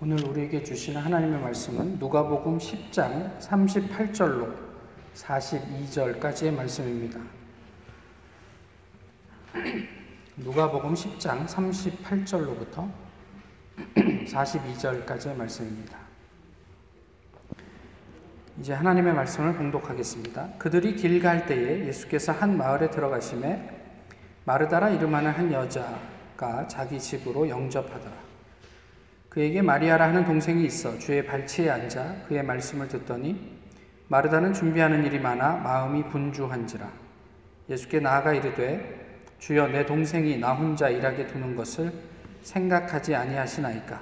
오늘 우리에게 주시는 하나님의 말씀은 누가복음 10장 38절로 42절까지의 말씀입니다. 누가복음 10장 38절로부터 42절까지의 말씀입니다. 이제 하나님의 말씀을 봉독하겠습니다. 그들이 길 갈 때에 예수께서 한 마을에 들어가심에 마르다라 이름하는 한 여자가 자기 집으로 영접하더라. 그에게 마리아라 하는 동생이 있어 주의 발치에 앉아 그의 말씀을 듣더니 마르다는 준비하는 일이 많아 마음이 분주한지라. 예수께 나아가 이르되 주여 내 동생이 나 혼자 일하게 두는 것을 생각하지 아니하시나이까?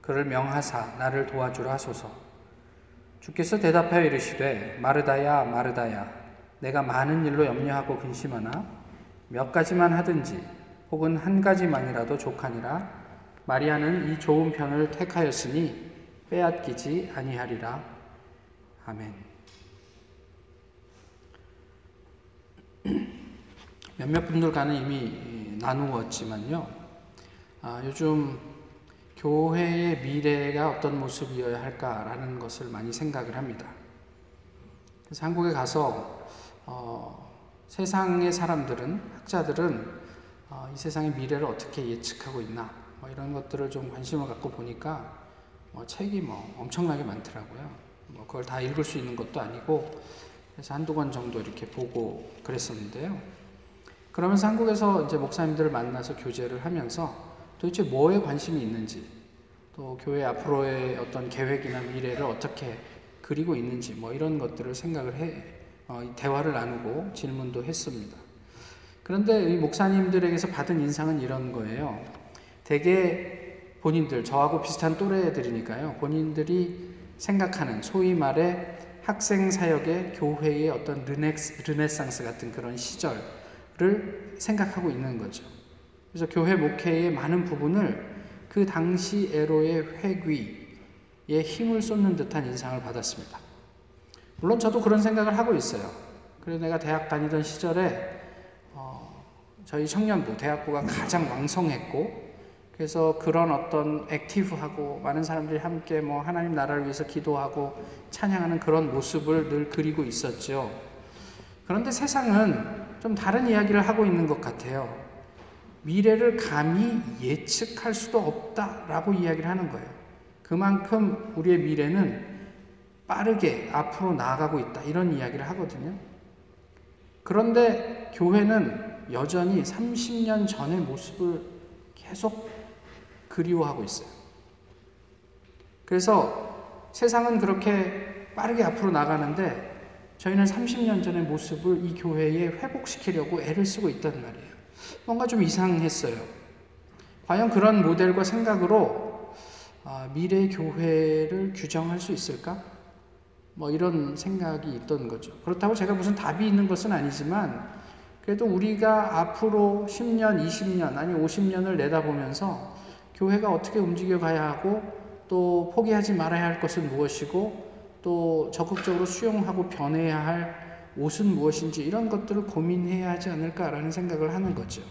그를 명하사 나를 도와주라 하소서. 주께서 대답하여 이르시되 마르다야 마르다야 내가 많은 일로 염려하고 근심하나 몇 가지만 하든지 혹은 한 가지만이라도 족하니라 마리아는 이 좋은 편을 택하였으니 빼앗기지 아니하리라. 아멘. 몇몇 분들과는 이미 나누었지만요. 아, 요즘 교회의 미래가 어떤 모습이어야 할까라는 것을 많이 생각을 합니다. 그래서 한국에 가서 어, 세상의 사람들은 학자들은 어, 이 세상의 미래를 어떻게 예측하고 있나 뭐 이런 것들을 좀 관심을 갖고 보니까 뭐 책이 뭐 엄청나게 많더라고요. 뭐 그걸 다 읽을 수 있는 것도 아니고 그래서 한두 권 정도 이렇게 보고 그랬었는데요. 그러면서 한국에서 이제 목사님들을 만나서 교제를 하면서 도대체 뭐에 관심이 있는지 또 교회 앞으로의 어떤 계획이나 미래를 어떻게 그리고 있는지 뭐 이런 것들을 생각을 해 어, 대화를 나누고 질문도 했습니다. 그런데 이 목사님들에게서 받은 인상은 이런 거예요. 대개 본인들, 저하고 비슷한 또래들이니까요. 본인들이 생각하는 소위 말해 학생 사역의 교회의 어떤 르넥스, 르네상스 같은 그런 시절을 생각하고 있는 거죠. 그래서 교회 목회의 많은 부분을 그 당시 에로의 회귀에 힘을 쏟는 듯한 인상을 받았습니다. 물론 저도 그런 생각을 하고 있어요. 그래서 내가 대학 다니던 시절에 어, 저희 청년부, 대학부가 가장 왕성했고 그래서 그런 어떤 액티브하고 많은 사람들이 함께 뭐 하나님 나라를 위해서 기도하고 찬양하는 그런 모습을 늘 그리고 있었죠. 그런데 세상은 좀 다른 이야기를 하고 있는 것 같아요. 미래를 감히 예측할 수도 없다라고 이야기를 하는 거예요. 그만큼 우리의 미래는 빠르게 앞으로 나아가고 있다. 이런 이야기를 하거든요. 그런데 교회는 여전히 30년 전의 모습을 계속 그리워하고 있어요. 그래서 세상은 그렇게 빠르게 앞으로 나가는데 저희는 30년 전의 모습을 이 교회에 회복시키려고 애를 쓰고 있단 말이에요. 뭔가 좀 이상했어요. 과연 그런 모델과 생각으로 아, 미래 교회를 규정할 수 있을까? 뭐 이런 생각이 있던 거죠. 그렇다고 제가 무슨 답이 있는 것은 아니지만 그래도 우리가 앞으로 10년, 20년, 아니 50년을 내다보면서 교회가 어떻게 움직여 가야 하고 또 포기하지 말아야 할 것은 무엇이고 또 적극적으로 수용하고 변해야 할 옷은 무엇인지 이런 것들을 고민해야 하지 않을까라는 생각을 하는 거죠.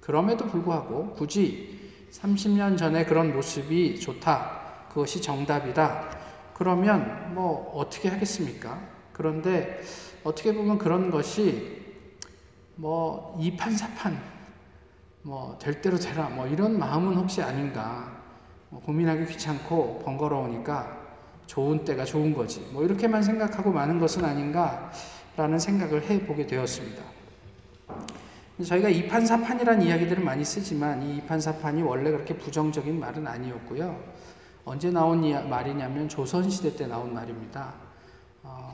그럼에도 불구하고 굳이 30년 전에 그런 모습이 좋다. 그것이 정답이다. 그러면 뭐 어떻게 하겠습니까? 그런데 어떻게 보면 그런 것이 뭐 이판사판 뭐 될 대로 되라 뭐 이런 마음은 혹시 아닌가 뭐 고민하기 귀찮고 번거로우니까 좋은 때가 좋은 거지 뭐 이렇게만 생각하고 많은 것은 아닌가라는 생각을 해보게 되었습니다. 저희가 이판사판이라는 이야기들을 많이 쓰지만 이 이판사판이 원래 그렇게 부정적인 말은 아니었고요. 언제 나온 말이냐면 조선시대 때 나온 말입니다. 어,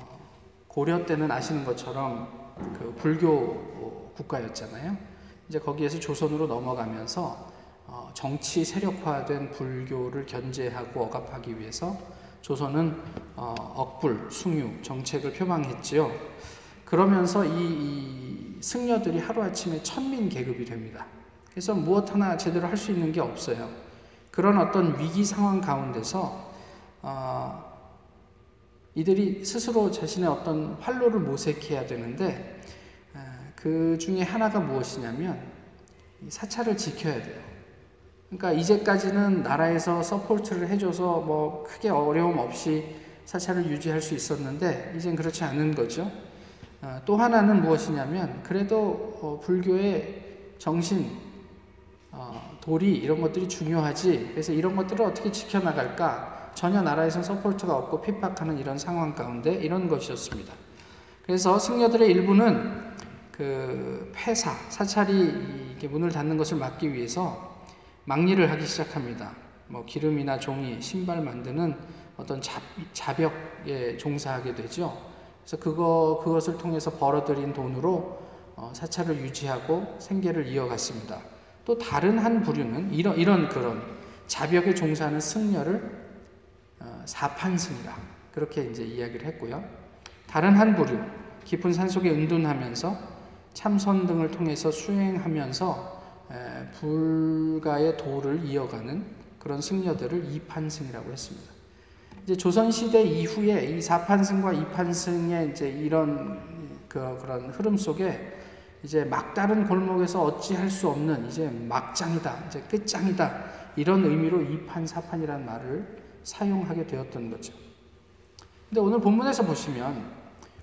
고려 때는 아시는 것처럼 그 불교 국가였잖아요. 이제 거기에서 조선으로 넘어가면서 어, 정치 세력화된 불교를 견제하고 억압하기 위해서 조선은 어, 억불, 숭유 정책을 표방했지요. 그러면서 이, 이 승려들이 하루아침에 천민 계급이 됩니다. 그래서 무엇 하나 제대로 할 수 있는 게 없어요. 그런 어떤 위기 상황 가운데서 어, 이들이 스스로 자신의 어떤 활로를 모색해야 되는데 그 중에 하나가 무엇이냐면 사찰을 지켜야 돼요. 그러니까 이제까지는 나라에서 support를 해줘서 뭐 크게 어려움 없이 사찰을 유지할 수 있었는데 이젠 그렇지 않은 거죠. 어, 또 하나는 무엇이냐면 그래도 어, 불교의 정신, 어, 도리 이런 것들이 중요하지. 그래서 이런 것들을 어떻게 지켜나갈까? 전혀 나라에서 support가 없고 핍박하는 이런 상황 가운데 이런 것이었습니다. 그래서 승려들의 일부는 그 폐사, 사찰이 문을 닫는 것을 막기 위해서 막리를 하기 시작합니다. 뭐 기름이나 종이, 신발 만드는 어떤 자, 자벽에 종사하게 되죠. 그래서 그거 그것을 통해서 벌어들인 돈으로 어, 사찰을 유지하고 생계를 이어갔습니다. 또 다른 한 부류는 이런 이런 그런 자벽에 종사하는 승려를 어, 사판승이라 그렇게 이제 이야기를 했고요. 다른 한 부류 깊은 산속에 은둔하면서 참선 등을 통해서 수행하면서 불가의 도를 이어가는 그런 승려들을 이판승이라고 했습니다. 이제 조선 시대 이후에 이 사판승과 이판승의 이제 이런 그 그런 흐름 속에 이제 막다른 골목에서 어찌할 수 없는 이제 막장이다, 이제 끝장이다 이런 의미로 이판 사판이라는 말을 사용하게 되었던 거죠. 근데 오늘 본문에서 보시면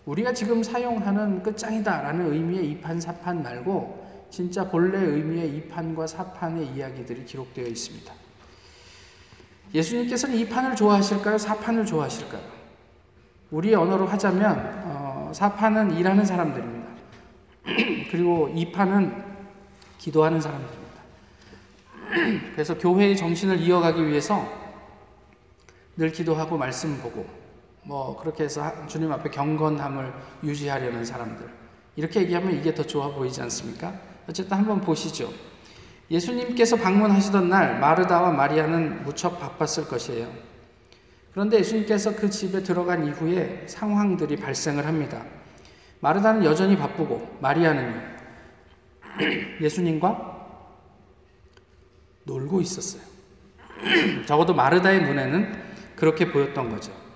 우리가 지금 사용하는 끝장이다라는 의미의 이판 사판 말고 진짜 본래 의미의 이판과 사판의 이야기들이 기록되어 있습니다. 예수님께서는 이판을 좋아하실까요? 사판을 좋아하실까요? 우리의 언어로 하자면 어, 사판은 일하는 사람들입니다. 그리고 이판은 기도하는 사람들입니다. 그래서 교회의 정신을 이어가기 위해서 늘 기도하고 말씀 보고 뭐 그렇게 해서 주님 앞에 경건함을 유지하려는 사람들 이렇게 얘기하면 이게 더 좋아 보이지 않습니까? 어쨌든 한번 보시죠. 예수님께서 방문하시던 날 마르다와 마리아는 무척 바빴을 것이에요. 그런데 예수님께서 그 집에 들어간 이후에 상황들이 발생을 합니다. 마르다는 여전히 바쁘고 마리아는요. 예수님과 놀고 있었어요. 적어도 마르다의 눈에는 그렇게 보였던 거죠.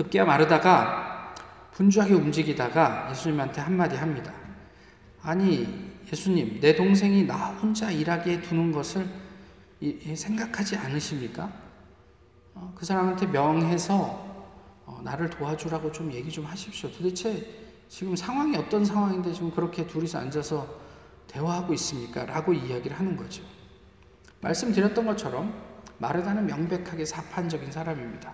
급기야 마르다가 분주하게 움직이다가 예수님한테 한마디 합니다. 아니, 예수님, 내 동생이 나 혼자 일하게 두는 것을 생각하지 않으십니까? 어, 그 사람한테 명해서 어, 나를 도와주라고 좀 얘기 좀 하십시오. 도대체 지금 상황이 어떤 상황인데 지금 그렇게 둘이서 앉아서 대화하고 있습니까? 라고 이야기를 하는 거죠. 말씀드렸던 것처럼 마르다는 명백하게 사판적인 사람입니다.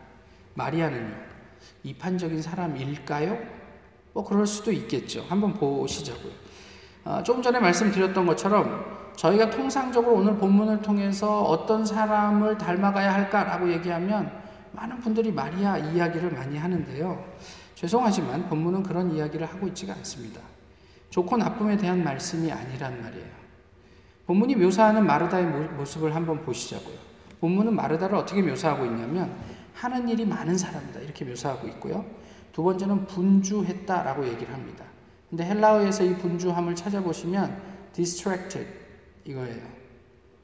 마리아는요, 이판적인 사람일까요? 뭐 그럴 수도 있겠죠. 한번 보시자고요. 어, 조금 전에 말씀드렸던 것처럼 저희가 통상적으로 오늘 본문을 통해서 어떤 사람을 닮아가야 할까라고 얘기하면 많은 분들이 마리아 이야기를 많이 하는데요. 죄송하지만 본문은 그런 이야기를 하고 있지가 않습니다. 좋고 나쁨에 대한 말씀이 아니란 말이에요. 본문이 묘사하는 마르다의 모습을 한번 보시자고요. 본문은 마르다를 어떻게 묘사하고 있냐면 하는 일이 많은 사람이다 이렇게 묘사하고 있고요. 두 번째는 분주했다라고 얘기를 합니다. 근데 헬라어에서 이 분주함을 찾아보시면 distracted 이거예요.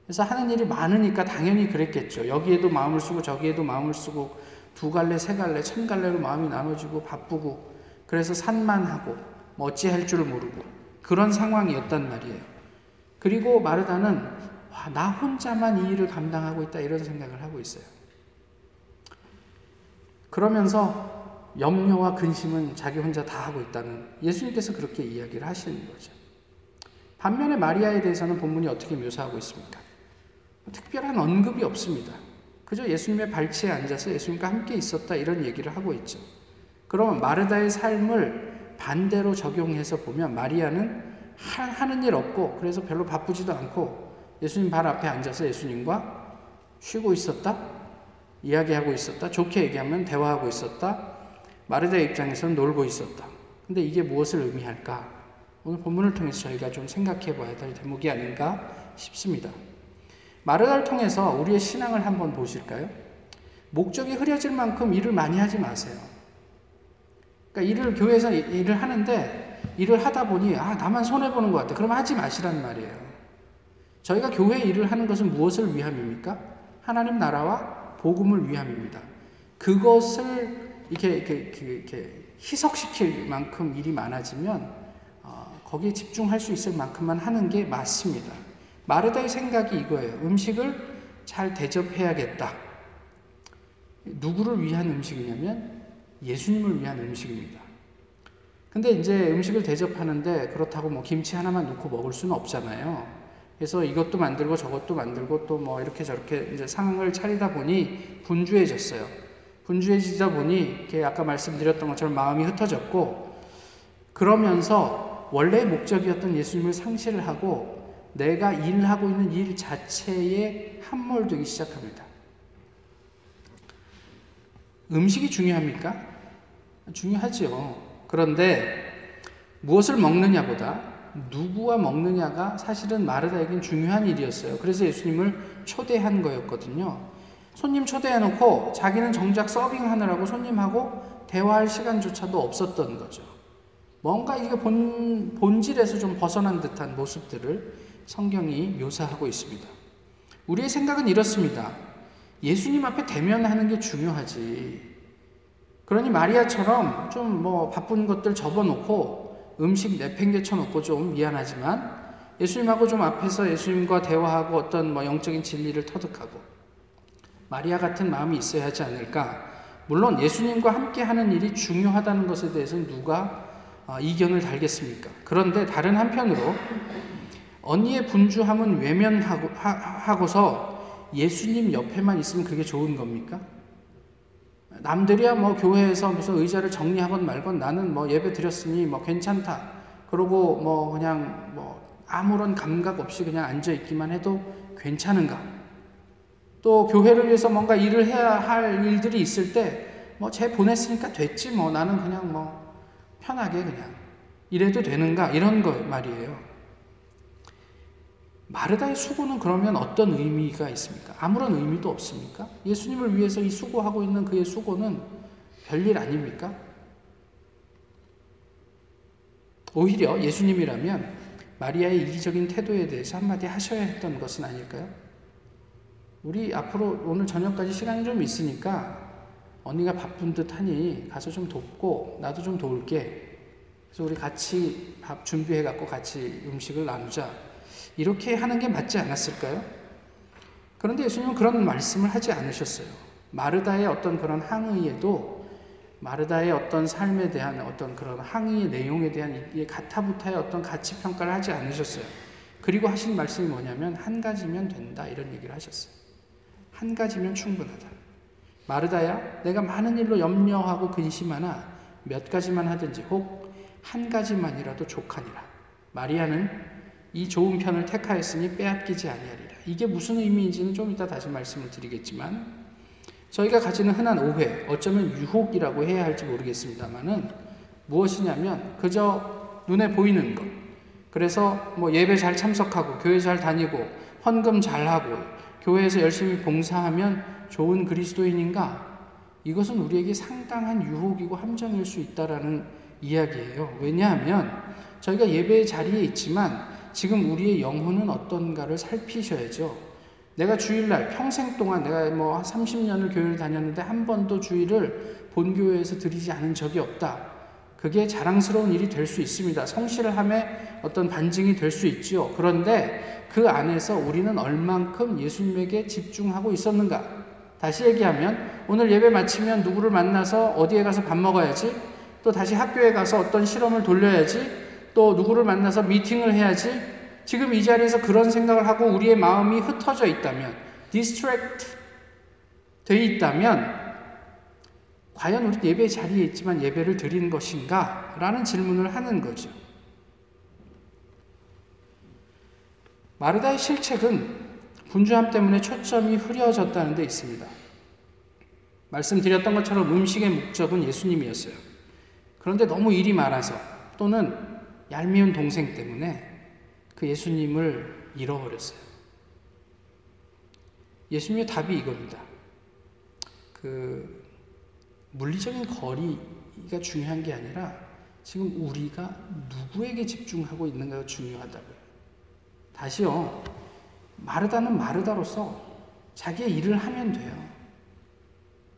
그래서 하는 일이 많으니까 당연히 그랬겠죠. 여기에도 마음을 쓰고 저기에도 마음을 쓰고 두 갈래, 세 갈래, 천 갈래로 마음이 나눠지고 바쁘고 그래서 산만하고 뭐 어찌할 줄 모르고 그런 상황이었단 말이에요. 그리고 마르다는 와, 나 혼자만 이 일을 감당하고 있다 이런 생각을 하고 있어요. 그러면서 염려와 근심은 자기 혼자 다 하고 있다는 예수님께서 그렇게 이야기를 하시는 거죠. 반면에 마리아에 대해서는 본문이 어떻게 묘사하고 있습니까? 특별한 언급이 없습니다. 그저 예수님의 발치에 앉아서 예수님과 함께 있었다 이런 얘기를 하고 있죠. 그러면 마르다의 삶을 반대로 적용해서 보면 마리아는 하 는 일 없고 그래서 별로 바쁘지도 않고 예수님 발 앞에 앉아서 예수님과 쉬고 있었다, 이야기하고 있었다, 좋게 얘기하면 대화하고 있었다, 마르다의 입장에서는 놀고 있었다. 근데 이게 무엇을 의미할까? 오늘 본문을 통해서 저희가 좀 생각해 봐야 될 대목이 아닌가 싶습니다. 마르다를 통해서 우리의 신앙을 한번 보실까요? 목적이 흐려질 만큼 일을 많이 하지 마세요. 그러니까 일을 교회에서 일을 하는데 일을 하다 보니 아 나만 손해 보는 것 같아. 그럼 하지 마시란 말이에요. 저희가 교회 일을 하는 것은 무엇을 위함입니까? 하나님 나라와 복음을 위함입니다. 그것을 이렇게, 이렇게, 이렇게 희석시킬 만큼 일이 많아지면 어, 거기에 집중할 수 있을 만큼만 하는 게 맞습니다. 마르다의 생각이 이거예요. 음식을 잘 대접해야겠다. 누구를 위한 음식이냐면 예수님을 위한 음식입니다. 근데 이제 음식을 대접하는데 그렇다고 뭐 김치 하나만 넣고 먹을 수는 없잖아요. 그래서 이것도 만들고 저것도 만들고 또 뭐 이렇게 저렇게 이제 상을 차리다 보니 분주해졌어요. 분주해지다 보니 이렇게 아까 말씀드렸던 것처럼 마음이 흩어졌고 그러면서 원래 목적이었던 예수님을 상실을 하고 내가 일하고 있는 일 자체에 함몰되기 시작합니다. 음식이 중요합니까? 중요하죠. 그런데 무엇을 먹느냐보다 누구와 먹느냐가 사실은 마르다에겐 중요한 일이었어요. 그래서 예수님을 초대한 거였거든요. 손님 초대해놓고 자기는 정작 서빙하느라고 손님하고 대화할 시간조차도 없었던 거죠. 뭔가 이게 본, 본질에서 좀 벗어난 듯한 모습들을 성경이 묘사하고 있습니다. 우리의 생각은 이렇습니다. 예수님 앞에 대면하는 게 중요하지. 그러니 마리아처럼 좀 뭐 바쁜 것들 접어놓고 음식 내팽개쳐 놓고 좀 미안하지만 예수님하고 좀 앞에서 예수님과 대화하고 어떤 뭐 영적인 진리를 터득하고 마리아 같은 마음이 있어야 하지 않을까. 물론 예수님과 함께 하는 일이 중요하다는 것에 대해서는 누가 어, 이견을 달겠습니까? 그런데 다른 한편으로 언니의 분주함은 외면하고서 예수님 옆에만 있으면 그게 좋은 겁니까? 남들이야 뭐 교회에서 무슨 의자를 정리하건 말건 나는 뭐 예배 드렸으니 뭐 괜찮다. 그러고 뭐 그냥 뭐 아무런 감각 없이 그냥 앉아 있기만 해도 괜찮은가? 또 교회를 위해서 뭔가 일을 해야 할 일들이 있을 때 뭐 쟤 보냈으니까 됐지 뭐 나는 그냥 뭐 편하게 그냥 이래도 되는가 이런 거 말이에요. 마르다의 수고는 그러면 어떤 의미가 있습니까? 아무런 의미도 없습니까? 예수님을 위해서 이 수고하고 있는 그의 수고는 별일 아닙니까? 오히려 예수님이라면 마리아의 이기적인 태도에 대해서 한마디 하셔야 했던 것은 아닐까요? 우리 앞으로 오늘 저녁까지 시간이 좀 있으니까 언니가 바쁜 듯 하니 가서 좀 돕고 나도 좀 도울게. 그래서 우리 같이 밥 준비해 갖고 같이 음식을 나누자. 이렇게 하는 게 맞지 않았을까요? 그런데 예수님은 그런 말씀을 하지 않으셨어요. 마르다의 어떤 그런 항의에도 마르다의 어떤 삶에 대한 어떤 그런 항의의 내용에 대한 이 가타부타의 어떤 가치 평가를 하지 않으셨어요. 그리고 하신 말씀이 뭐냐면 한 가지면 된다 이런 얘기를 하셨어요. 한 가지면 충분하다. 마르다야, 내가 많은 일로 염려하고 근심하나 몇 가지만 하든지 혹 한 가지만이라도 족하니라. 마리아는 이 좋은 편을 택하였으니 빼앗기지 아니하리라. 이게 무슨 의미인지는 좀 이따 다시 말씀을 드리겠지만 저희가 가지는 흔한 오해, 어쩌면 유혹이라고 해야 할지 모르겠습니다만은 무엇이냐면 그저 눈에 보이는 것. 그래서 뭐 예배 잘 참석하고 교회 잘 다니고 헌금 잘 하고 교회에서 열심히 봉사하면 좋은 그리스도인인가? 이것은 우리에게 상당한 유혹이고 함정일 수 있다라는 이야기예요. 왜냐하면 저희가 예배의 자리에 있지만 지금 우리의 영혼은 어떤가를 살피셔야죠. 내가 주일날 평생 동안 내가 뭐 30년을 교회를 다녔는데 한 번도 주일을 본교회에서 드리지 않은 적이 없다. 그게 자랑스러운 일이 될 수 있습니다. 성실을 함에 어떤 반증이 될 수 있지요. 그런데 그 안에서 우리는 얼만큼 예수님에게 집중하고 있었는가? 다시 얘기하면 오늘 예배 마치면 누구를 만나서 어디에 가서 밥 먹어야지? 또 다시 학교에 가서 어떤 실험을 돌려야지? 또 누구를 만나서 미팅을 해야지? 지금 이 자리에서 그런 생각을 하고 우리의 마음이 흩어져 있다면, distract 돼 있다면, 과연 우리 예배 자리에 있지만 예배를 드리는 것인가? 라는 질문을 하는 거죠. 마르다의 실책은 분주함 때문에 초점이 흐려졌다는 데 있습니다. 말씀드렸던 것처럼 음식의 목적은 예수님이었어요. 그런데 너무 일이 많아서 또는 얄미운 동생 때문에 그 예수님을 잃어버렸어요. 예수님의 답이 이겁니다. 그 물리적인 거리가 중요한 게 아니라 지금 우리가 누구에게 집중하고 있는가가 중요하다고요. 다시요. 마르다는 마르다로서 자기의 일을 하면 돼요.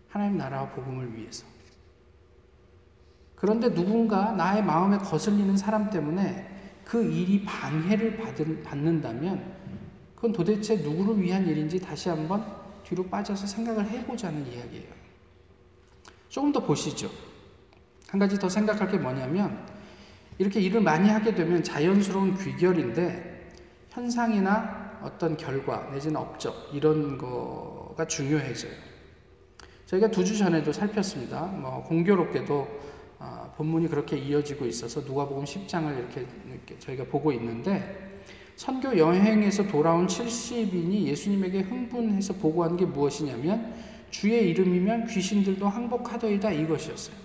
하나님 나라와 복음을 위해서. 그런데 누군가 나의 마음에 거슬리는 사람 때문에 그 일이 방해를 받은, 받는다면 그건 도대체 누구를 위한 일인지 다시 한번 뒤로 빠져서 생각을 해보자는 이야기예요. 조금 더 보시죠. 한 가지 더 생각할 게 뭐냐면 이렇게 일을 많이 하게 되면 자연스러운 귀결인데 현상이나 어떤 결과 내지는 업적 이런 거가 중요해져요. 저희가 두 주 전에도 살폈습니다. 뭐 공교롭게도 어, 본문이 그렇게 이어지고 있어서 누가복음 10장을 이렇게, 저희가 보고 있는데 선교 여행에서 돌아온 70인이 예수님에게 흥분해서 보고한 게 무엇이냐면 주의 이름이면 귀신들도 항복하더이다 이것이었어요.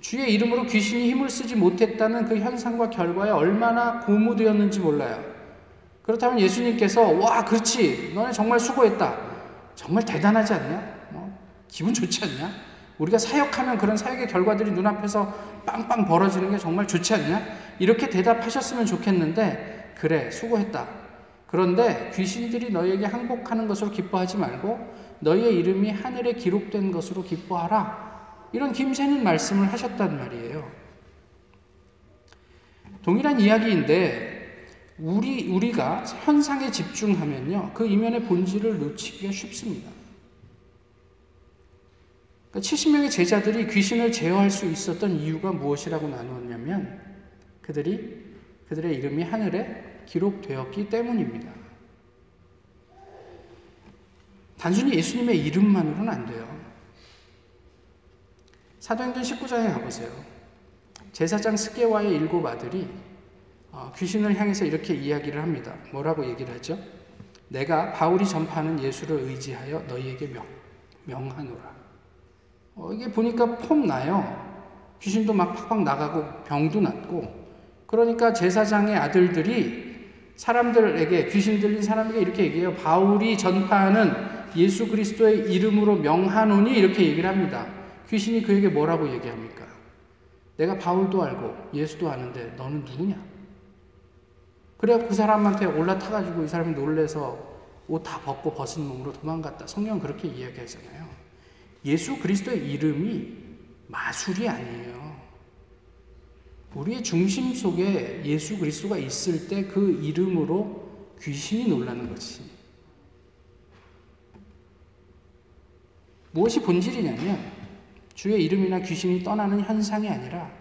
주의 이름으로 귀신이 힘을 쓰지 못했다는 그 현상과 결과에 얼마나 고무되었는지 몰라요. 그렇다면 예수님께서 와 그렇지 너네 정말 수고했다 정말 대단하지 않냐? 뭐, 기분 좋지 않냐? 우리가 사역하면 그런 사역의 결과들이 눈앞에서 빵빵 벌어지는 게 정말 좋지 않냐? 이렇게 대답하셨으면 좋겠는데 그래 수고했다. 그런데 귀신들이 너에게 항복하는 것으로 기뻐하지 말고 너희의 이름이 하늘에 기록된 것으로 기뻐하라. 이런 김새는 말씀을 하셨단 말이에요. 동일한 이야기인데 우리 우리가 현상에 집중하면요 그 이면의 본질을 놓치기가 쉽습니다. 그러니까 70명의 제자들이 귀신을 제어할 수 있었던 이유가 무엇이라고 나누었냐면 그들이 그들의 이름이 하늘에 기록되었기 때문입니다. 단순히 예수님의 이름만으로는 안 돼요. 사도행전 19장에 가보세요. 제사장 스게와의 일곱 아들이 어, 귀신을 향해서 이렇게 이야기를 합니다. 뭐라고 얘기를 하죠? 내가 바울이 전파하는 예수를 의지하여 너희에게 명, 명하노라. 어, 이게 보니까 폼 나요. 귀신도 막 팍팍 나가고 병도 낫고. 그러니까 제사장의 아들들이 사람들에게 귀신 들린 사람에게 이렇게 얘기해요. 바울이 전파하는 예수 그리스도의 이름으로 명하노니 이렇게 얘기를 합니다. 귀신이 그에게 뭐라고 얘기합니까? 내가 바울도 알고 예수도 아는데 너는 누구냐? 그래야 그 사람한테 올라타가지고 이 사람이 놀래서 옷 다 벗고 벗은 몸으로 도망갔다. 성경은 그렇게 이야기하잖아요. 예수 그리스도의 이름이 마술이 아니에요. 우리의 중심 속에 예수 그리스도가 있을 때 그 이름으로 귀신이 놀라는 거지. 무엇이 본질이냐면 주의 이름이나 귀신이 떠나는 현상이 아니라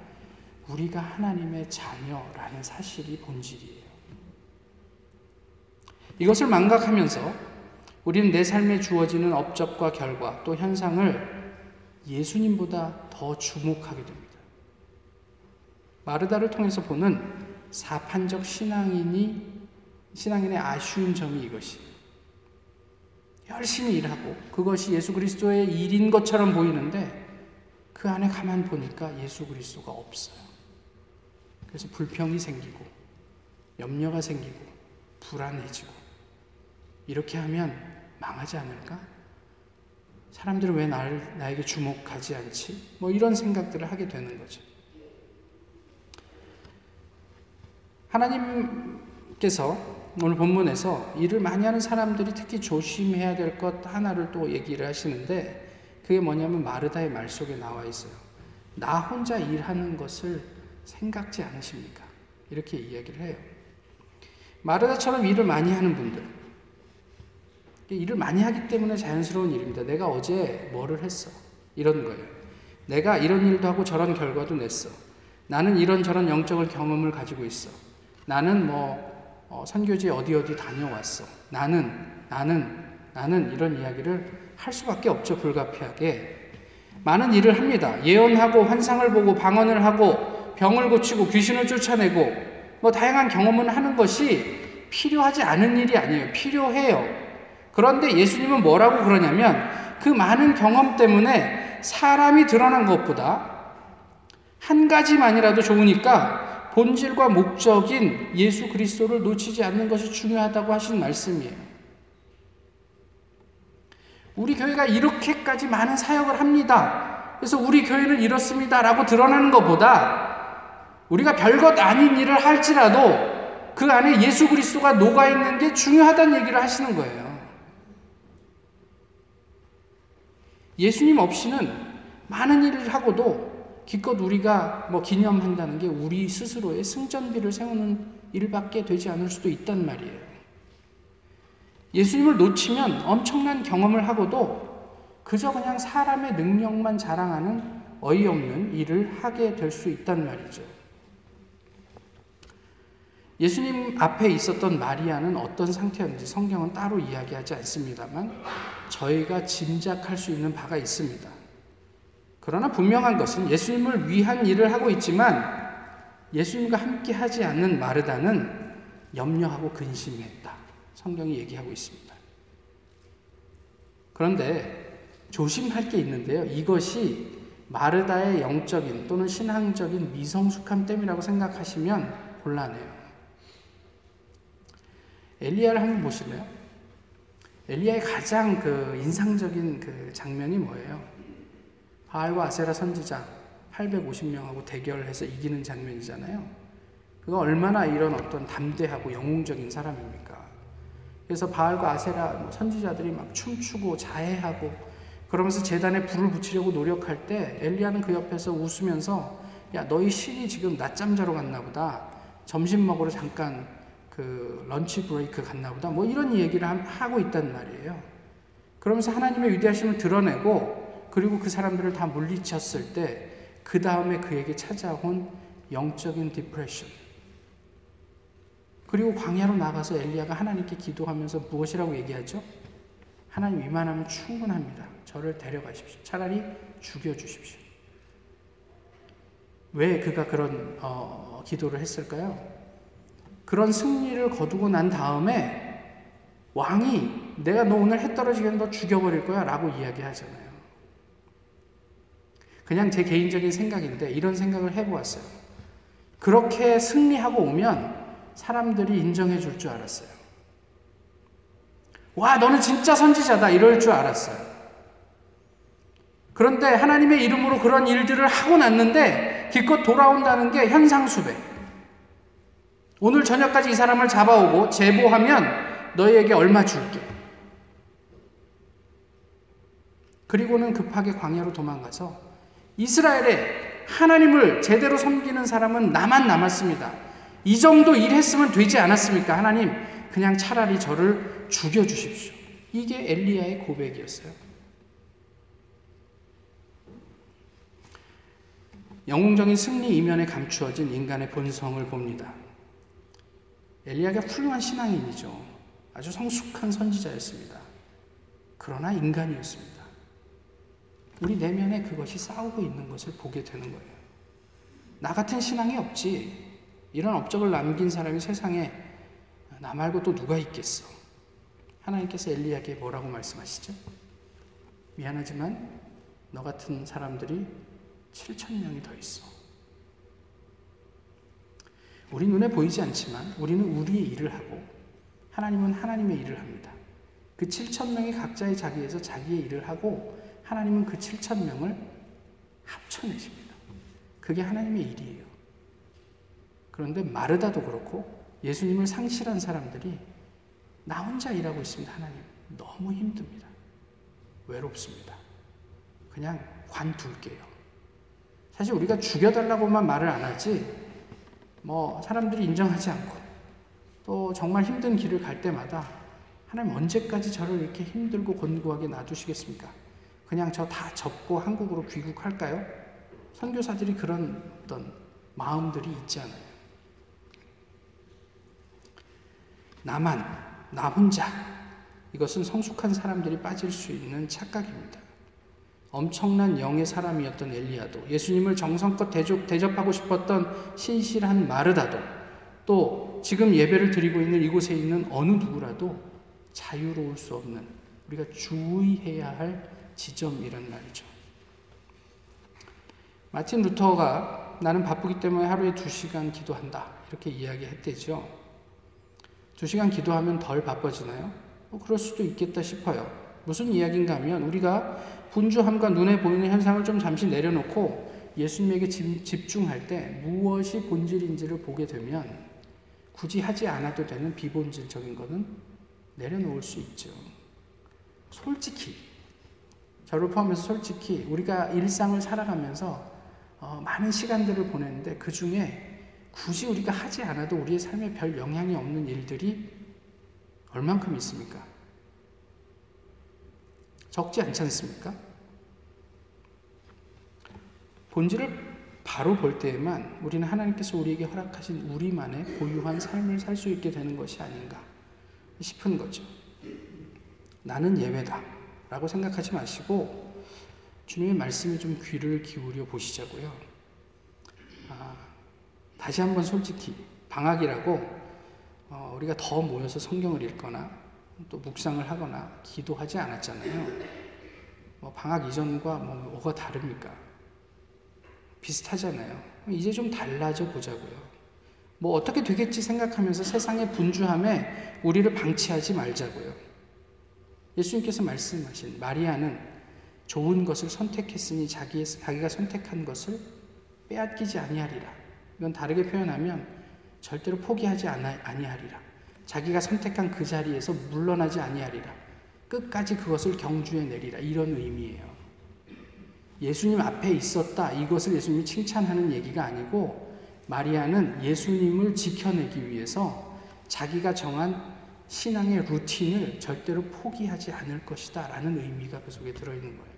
우리가 하나님의 자녀라는 사실이 본질이에요. 이것을 망각하면서 우리는 내 삶에 주어지는 업적과 결과 또 현상을 예수님보다 더 주목하게 됩니다. 마르다를 통해서 보는 사판적 신앙인이 신앙인의 아쉬운 점이 이것이 열심히 일하고 그것이 예수 그리스도의 일인 것처럼 보이는데 그 안에 가만 보니까 예수 그리스도가 없어요. 그래서 불평이 생기고 염려가 생기고 불안해지고 이렇게 하면 망하지 않을까? 사람들은 왜 나를, 나에게 주목하지 않지? 뭐 이런 생각들을 하게 되는 거죠. 하나님께서 오늘 본문에서 일을 많이 하는 사람들이 특히 조심해야 될 것 하나를 또 얘기를 하시는데 그게 뭐냐면 마르다의 말 속에 나와 있어요. 나 혼자 일하는 것을 생각지 않으십니까? 이렇게 이야기를 해요. 마르다처럼 일을 많이 하는 분들. 일을 많이 하기 때문에 자연스러운 일입니다. 내가 어제 뭐를 했어? 이런 거예요. 내가 이런 일도 하고 저런 결과도 냈어. 나는 이런저런 영적을 경험을 가지고 있어. 나는 뭐 어, 선교지 어디 어디 다녀왔어. 나는 나는 나는 이런 이야기를 할 수밖에 없죠, 불가피하게. 많은 일을 합니다. 예언하고 환상을 보고 방언을 하고 병을 고치고 귀신을 쫓아내고 뭐 다양한 경험을 하는 것이 필요하지 않은 일이 아니에요. 필요해요. 그런데 예수님은 뭐라고 그러냐면 그 많은 경험 때문에 사람이 드러난 것보다 한 가지만이라도 좋으니까 본질과 목적인 예수 그리스도를 놓치지 않는 것이 중요하다고 하신 말씀이에요. 우리 교회가 이렇게까지 많은 사역을 합니다. 그래서 우리 교회는 이렇습니다. 라고 드러나는 것보다 우리가 별것 아닌 일을 할지라도 그 안에 예수 그리스도가 녹아 있는 게 중요하다는 얘기를 하시는 거예요. 예수님 없이는 많은 일을 하고도 기껏 우리가 뭐 기념한다는 게 우리 스스로의 승전비를 세우는 일밖에 되지 않을 수도 있단 말이에요. 예수님을 놓치면 엄청난 경험을 하고도 그저 그냥 사람의 능력만 자랑하는 어이없는 일을 하게 될 수 있단 말이죠. 예수님 앞에 있었던 마리아는 어떤 상태였는지 성경은 따로 이야기하지 않습니다만 저희가 짐작할 수 있는 바가 있습니다. 그러나 분명한 것은 예수님을 위한 일을 하고 있지만 예수님과 함께 하지 않는 마르다는 염려하고 근심했다. 성경이 얘기하고 있습니다. 그런데 조심할 게 있는데요. 이것이 마르다의 영적인 또는 신앙적인 미성숙함 때문이라고 생각하시면 곤란해요. 엘리야를 한번 보실래요? 엘리야의 가장 그 인상적인 그 장면이 뭐예요? 바알과 아세라 선지자 850명하고 대결해서 이기는 장면이잖아요. 그가 얼마나 이런 어떤 담대하고 영웅적인 사람입니까? 그래서 바알과 아세라 뭐 선지자들이 막 춤추고 자해하고 그러면서 재단에 불을 붙이려고 노력할 때 엘리야는 그 옆에서 웃으면서 야 너희 신이 지금 낮잠 자러 갔나 보다 점심 먹으러 잠깐 그 런치 브레이크 갔나 보다. 뭐 이런 얘기를 하고 있단 말이에요. 그러면서 하나님의 위대하심을 드러내고 그리고 그 사람들을 다 물리쳤을 때 그 다음에 그에게 찾아온 영적인 디프레션. 그리고 광야로 나가서 엘리야가 하나님께 기도하면서 무엇이라고 얘기하죠? 하나님 이만하면 충분합니다. 저를 데려가십시오. 차라리 죽여주십시오. 왜 그가 그런 어, 기도를 했을까요? 그런 승리를 거두고 난 다음에 왕이 내가 너 오늘 해 떨어지게 너 죽여버릴 거야 라고 이야기하잖아요. 그냥 제 개인적인 생각인데 이런 생각을 해보았어요. 그렇게 승리하고 오면 사람들이 인정해 줄 줄 알았어요. 와, 너는 진짜 선지자다. 이럴 줄 알았어요. 그런데 하나님의 이름으로 그런 일들을 하고 났는데 기껏 돌아온다는 게 현상수배. 오늘 저녁까지 이 사람을 잡아오고 제보하면 너희에게 얼마 줄게. 그리고는 급하게 광야로 도망가서 이스라엘에 하나님을 제대로 섬기는 사람은 나만 남았습니다. 이 정도 일했으면 되지 않았습니까? 하나님, 그냥 차라리 저를 죽여주십시오. 이게 엘리야의 고백이었어요. 영웅적인 승리 이면에 감추어진 인간의 본성을 봅니다. 엘리야가 훌륭한 신앙인이죠. 아주 성숙한 선지자였습니다. 그러나 인간이었습니다. 우리 내면에 그것이 싸우고 있는 것을 보게 되는 거예요. 나 같은 신앙이 없지. 이런 업적을 남긴 사람이 세상에 나 말고 또 누가 있겠어? 하나님께서 엘리야에게 뭐라고 말씀하시죠? 미안하지만 너 같은 사람들이 7천 명이 더 있어. 우리 눈에 보이지 않지만 우리는 우리의 일을 하고 하나님은 하나님의 일을 합니다. 그 7천 명이 각자의 자리에서 자기의 일을 하고 하나님은 그 7천 명을 합쳐내십니다. 그게 하나님의 일이에요. 그런데 마르다도 그렇고 예수님을 상실한 사람들이 나 혼자 일하고 있습니다. 하나님 너무 힘듭니다. 외롭습니다. 그냥 관둘게요. 사실 우리가 죽여달라고만 말을 안 하지 뭐 사람들이 인정하지 않고 또 정말 힘든 길을 갈 때마다 하나님 언제까지 저를 이렇게 힘들고 곤고하게 놔두시겠습니까? 그냥 저 다 접고 한국으로 귀국할까요? 선교사들이 그런 어떤 마음들이 있지 않아요. 나만, 나 혼자. 이것은 성숙한 사람들이 빠질 수 있는 착각입니다. 엄청난 영의 사람이었던 엘리야도 예수님을 정성껏 대접, 대접하고 싶었던 신실한 마르다도 또 지금 예배를 드리고 있는 이곳에 있는 어느 누구라도 자유로울 수 없는 우리가 주의해야 할 지점이란 말이죠. 마틴 루터가 나는 바쁘기 때문에 하루에 두 시간 기도한다. 이렇게 이야기했대죠. 두 시간 기도하면 덜 바빠지나요? 뭐 그럴 수도 있겠다 싶어요. 무슨 이야기인가 하면 우리가 분주함과 눈에 보이는 현상을 좀 잠시 내려놓고 예수님에게 집중할 때 무엇이 본질인지를 보게 되면 굳이 하지 않아도 되는 비본질적인 것은 내려놓을 수 있죠. 솔직히, 저를 포함해서 솔직히 우리가 일상을 살아가면서 어, 많은 시간들을 보냈는데 그 중에 굳이 우리가 하지 않아도 우리의 삶에 별 영향이 없는 일들이 얼만큼 있습니까? 적지 않지 않습니까? 본질을 바로 볼 때에만 우리는 하나님께서 우리에게 허락하신 우리만의 고유한 삶을 살 수 있게 되는 것이 아닌가 싶은 거죠. 나는 예외다. 라고 생각하지 마시고 주님의 말씀에 좀 귀를 기울여 보시자고요. 아, 다시 한번 솔직히 방학이라고 어, 우리가 더 모여서 성경을 읽거나 또 묵상을 하거나 기도하지 않았잖아요. 뭐 방학 이전과 뭐 뭐가 다릅니까? 비슷하잖아요. 이제 좀 달라져 보자고요. 뭐 어떻게 되겠지 생각하면서 세상의 분주함에 우리를 방치하지 말자고요. 예수님께서 말씀하신 마리아는 좋은 것을 선택했으니 자기, 자기가 선택한 것을 빼앗기지 아니하리라. 이건 다르게 표현하면 절대로 포기하지 아니하리라. 자기가 선택한 그 자리에서 물러나지 아니하리라. 끝까지 그것을 경주해 내리라. 이런 의미예요. 예수님 앞에 있었다. 이것을 예수님이 칭찬하는 얘기가 아니고 마리아는 예수님을 지켜내기 위해서 자기가 정한 신앙의 루틴을 절대로 포기하지 않을 것이다. 라는 의미가 그 속에 들어있는 거예요.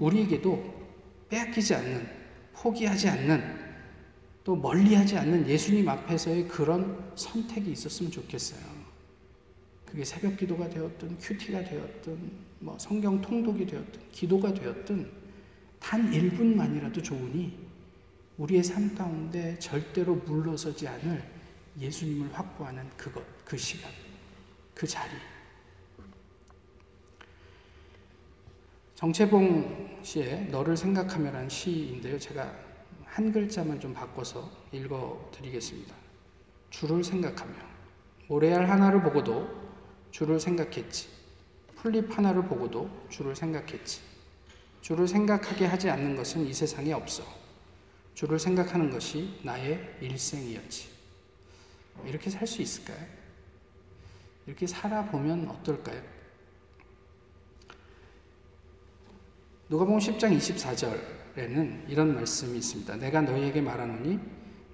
우리에게도 빼앗기지 않는, 포기하지 않는, 또 멀리하지 않는 예수님 앞에서의 그런 선택이 있었으면 좋겠어요. 그게 새벽 기도가 되었든, 큐티가 되었든, 뭐 성경 통독이 되었든, 기도가 되었든, 단 1분만이라도 좋으니 우리의 삶 가운데 절대로 물러서지 않을 예수님을 확보하는 그것, 그 시간, 그 자리. 정채봉 씨의 너를 생각하며라는 시인데요. 제가 한 글자만 좀 바꿔서 읽어 드리겠습니다. 주를 생각하며 모래알 하나를 보고도 주를 생각했지. 풀잎 하나를 보고도 주를 생각했지. 주를 생각하게 하지 않는 것은 이 세상에 없어. 주를 생각하는 것이 나의 일생이었지. 이렇게 살 수 있을까요? 이렇게 살아보면 어떨까요? 누가복음 10장 24절 에는 이런 말씀이 있습니다. 내가 너희에게 말하노니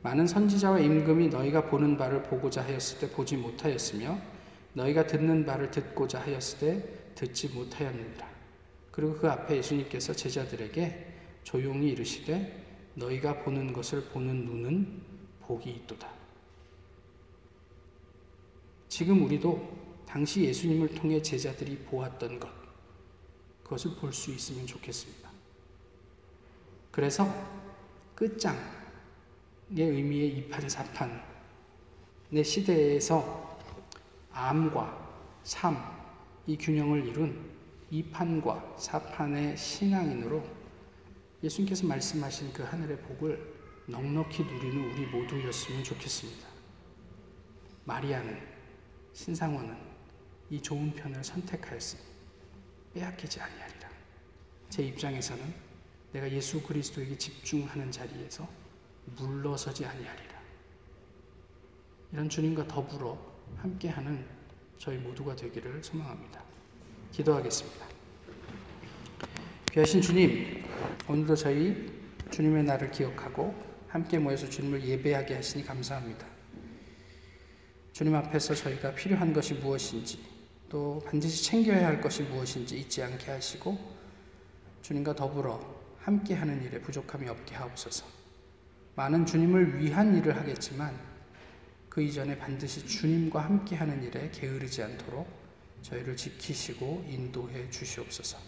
많은 선지자와 임금이 너희가 보는 바를 보고자 하였을 때 보지 못하였으며 너희가 듣는 바를 듣고자 하였을 때 듣지 못하였느니라. 그리고 그 앞에 예수님께서 제자들에게 조용히 이르시되 너희가 보는 것을 보는 눈은 복이 있도다. 지금 우리도 당시 예수님을 통해 제자들이 보았던 것, 그것을 볼 수 있으면 좋겠습니다. 그래서 끝장의 의미의 이판사판, 내 시대에서 암과 삶, 이 균형을 이룬 이판과 사판의 신앙인으로 예수님께서 말씀하신 그 하늘의 복을 넉넉히 누리는 우리 모두였으면 좋겠습니다. 마리아는 신상원은 이 좋은 편을 선택하였으니 빼앗기지 아니하리라. 제 입장에서는 내가 예수 그리스도에게 집중하는 자리에서 물러서지 아니하리라. 이런 주님과 더불어 함께하는 저희 모두가 되기를 소망합니다. 기도하겠습니다. 귀하신 주님, 오늘도 저희 주님의 날을 기억하고 함께 모여서 주님을 예배하게 하시니 감사합니다. 주님 앞에서 저희가 필요한 것이 무엇인지 또 반드시 챙겨야 할 것이 무엇인지 잊지 않게 하시고 주님과 더불어 함께 하는 일에 부족함이 없게 하옵소서. 많은 주님을 위한 일을 하겠지만 그 이전에 반드시 주님과 함께 하는 일에 게으르지 않도록 저희를 지키시고 인도해 주시옵소서.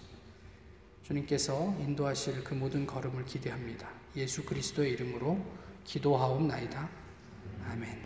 주님께서 인도하실 그 모든 걸음을 기대합니다. 예수 그리스도의 이름으로 기도하옵나이다. 아멘.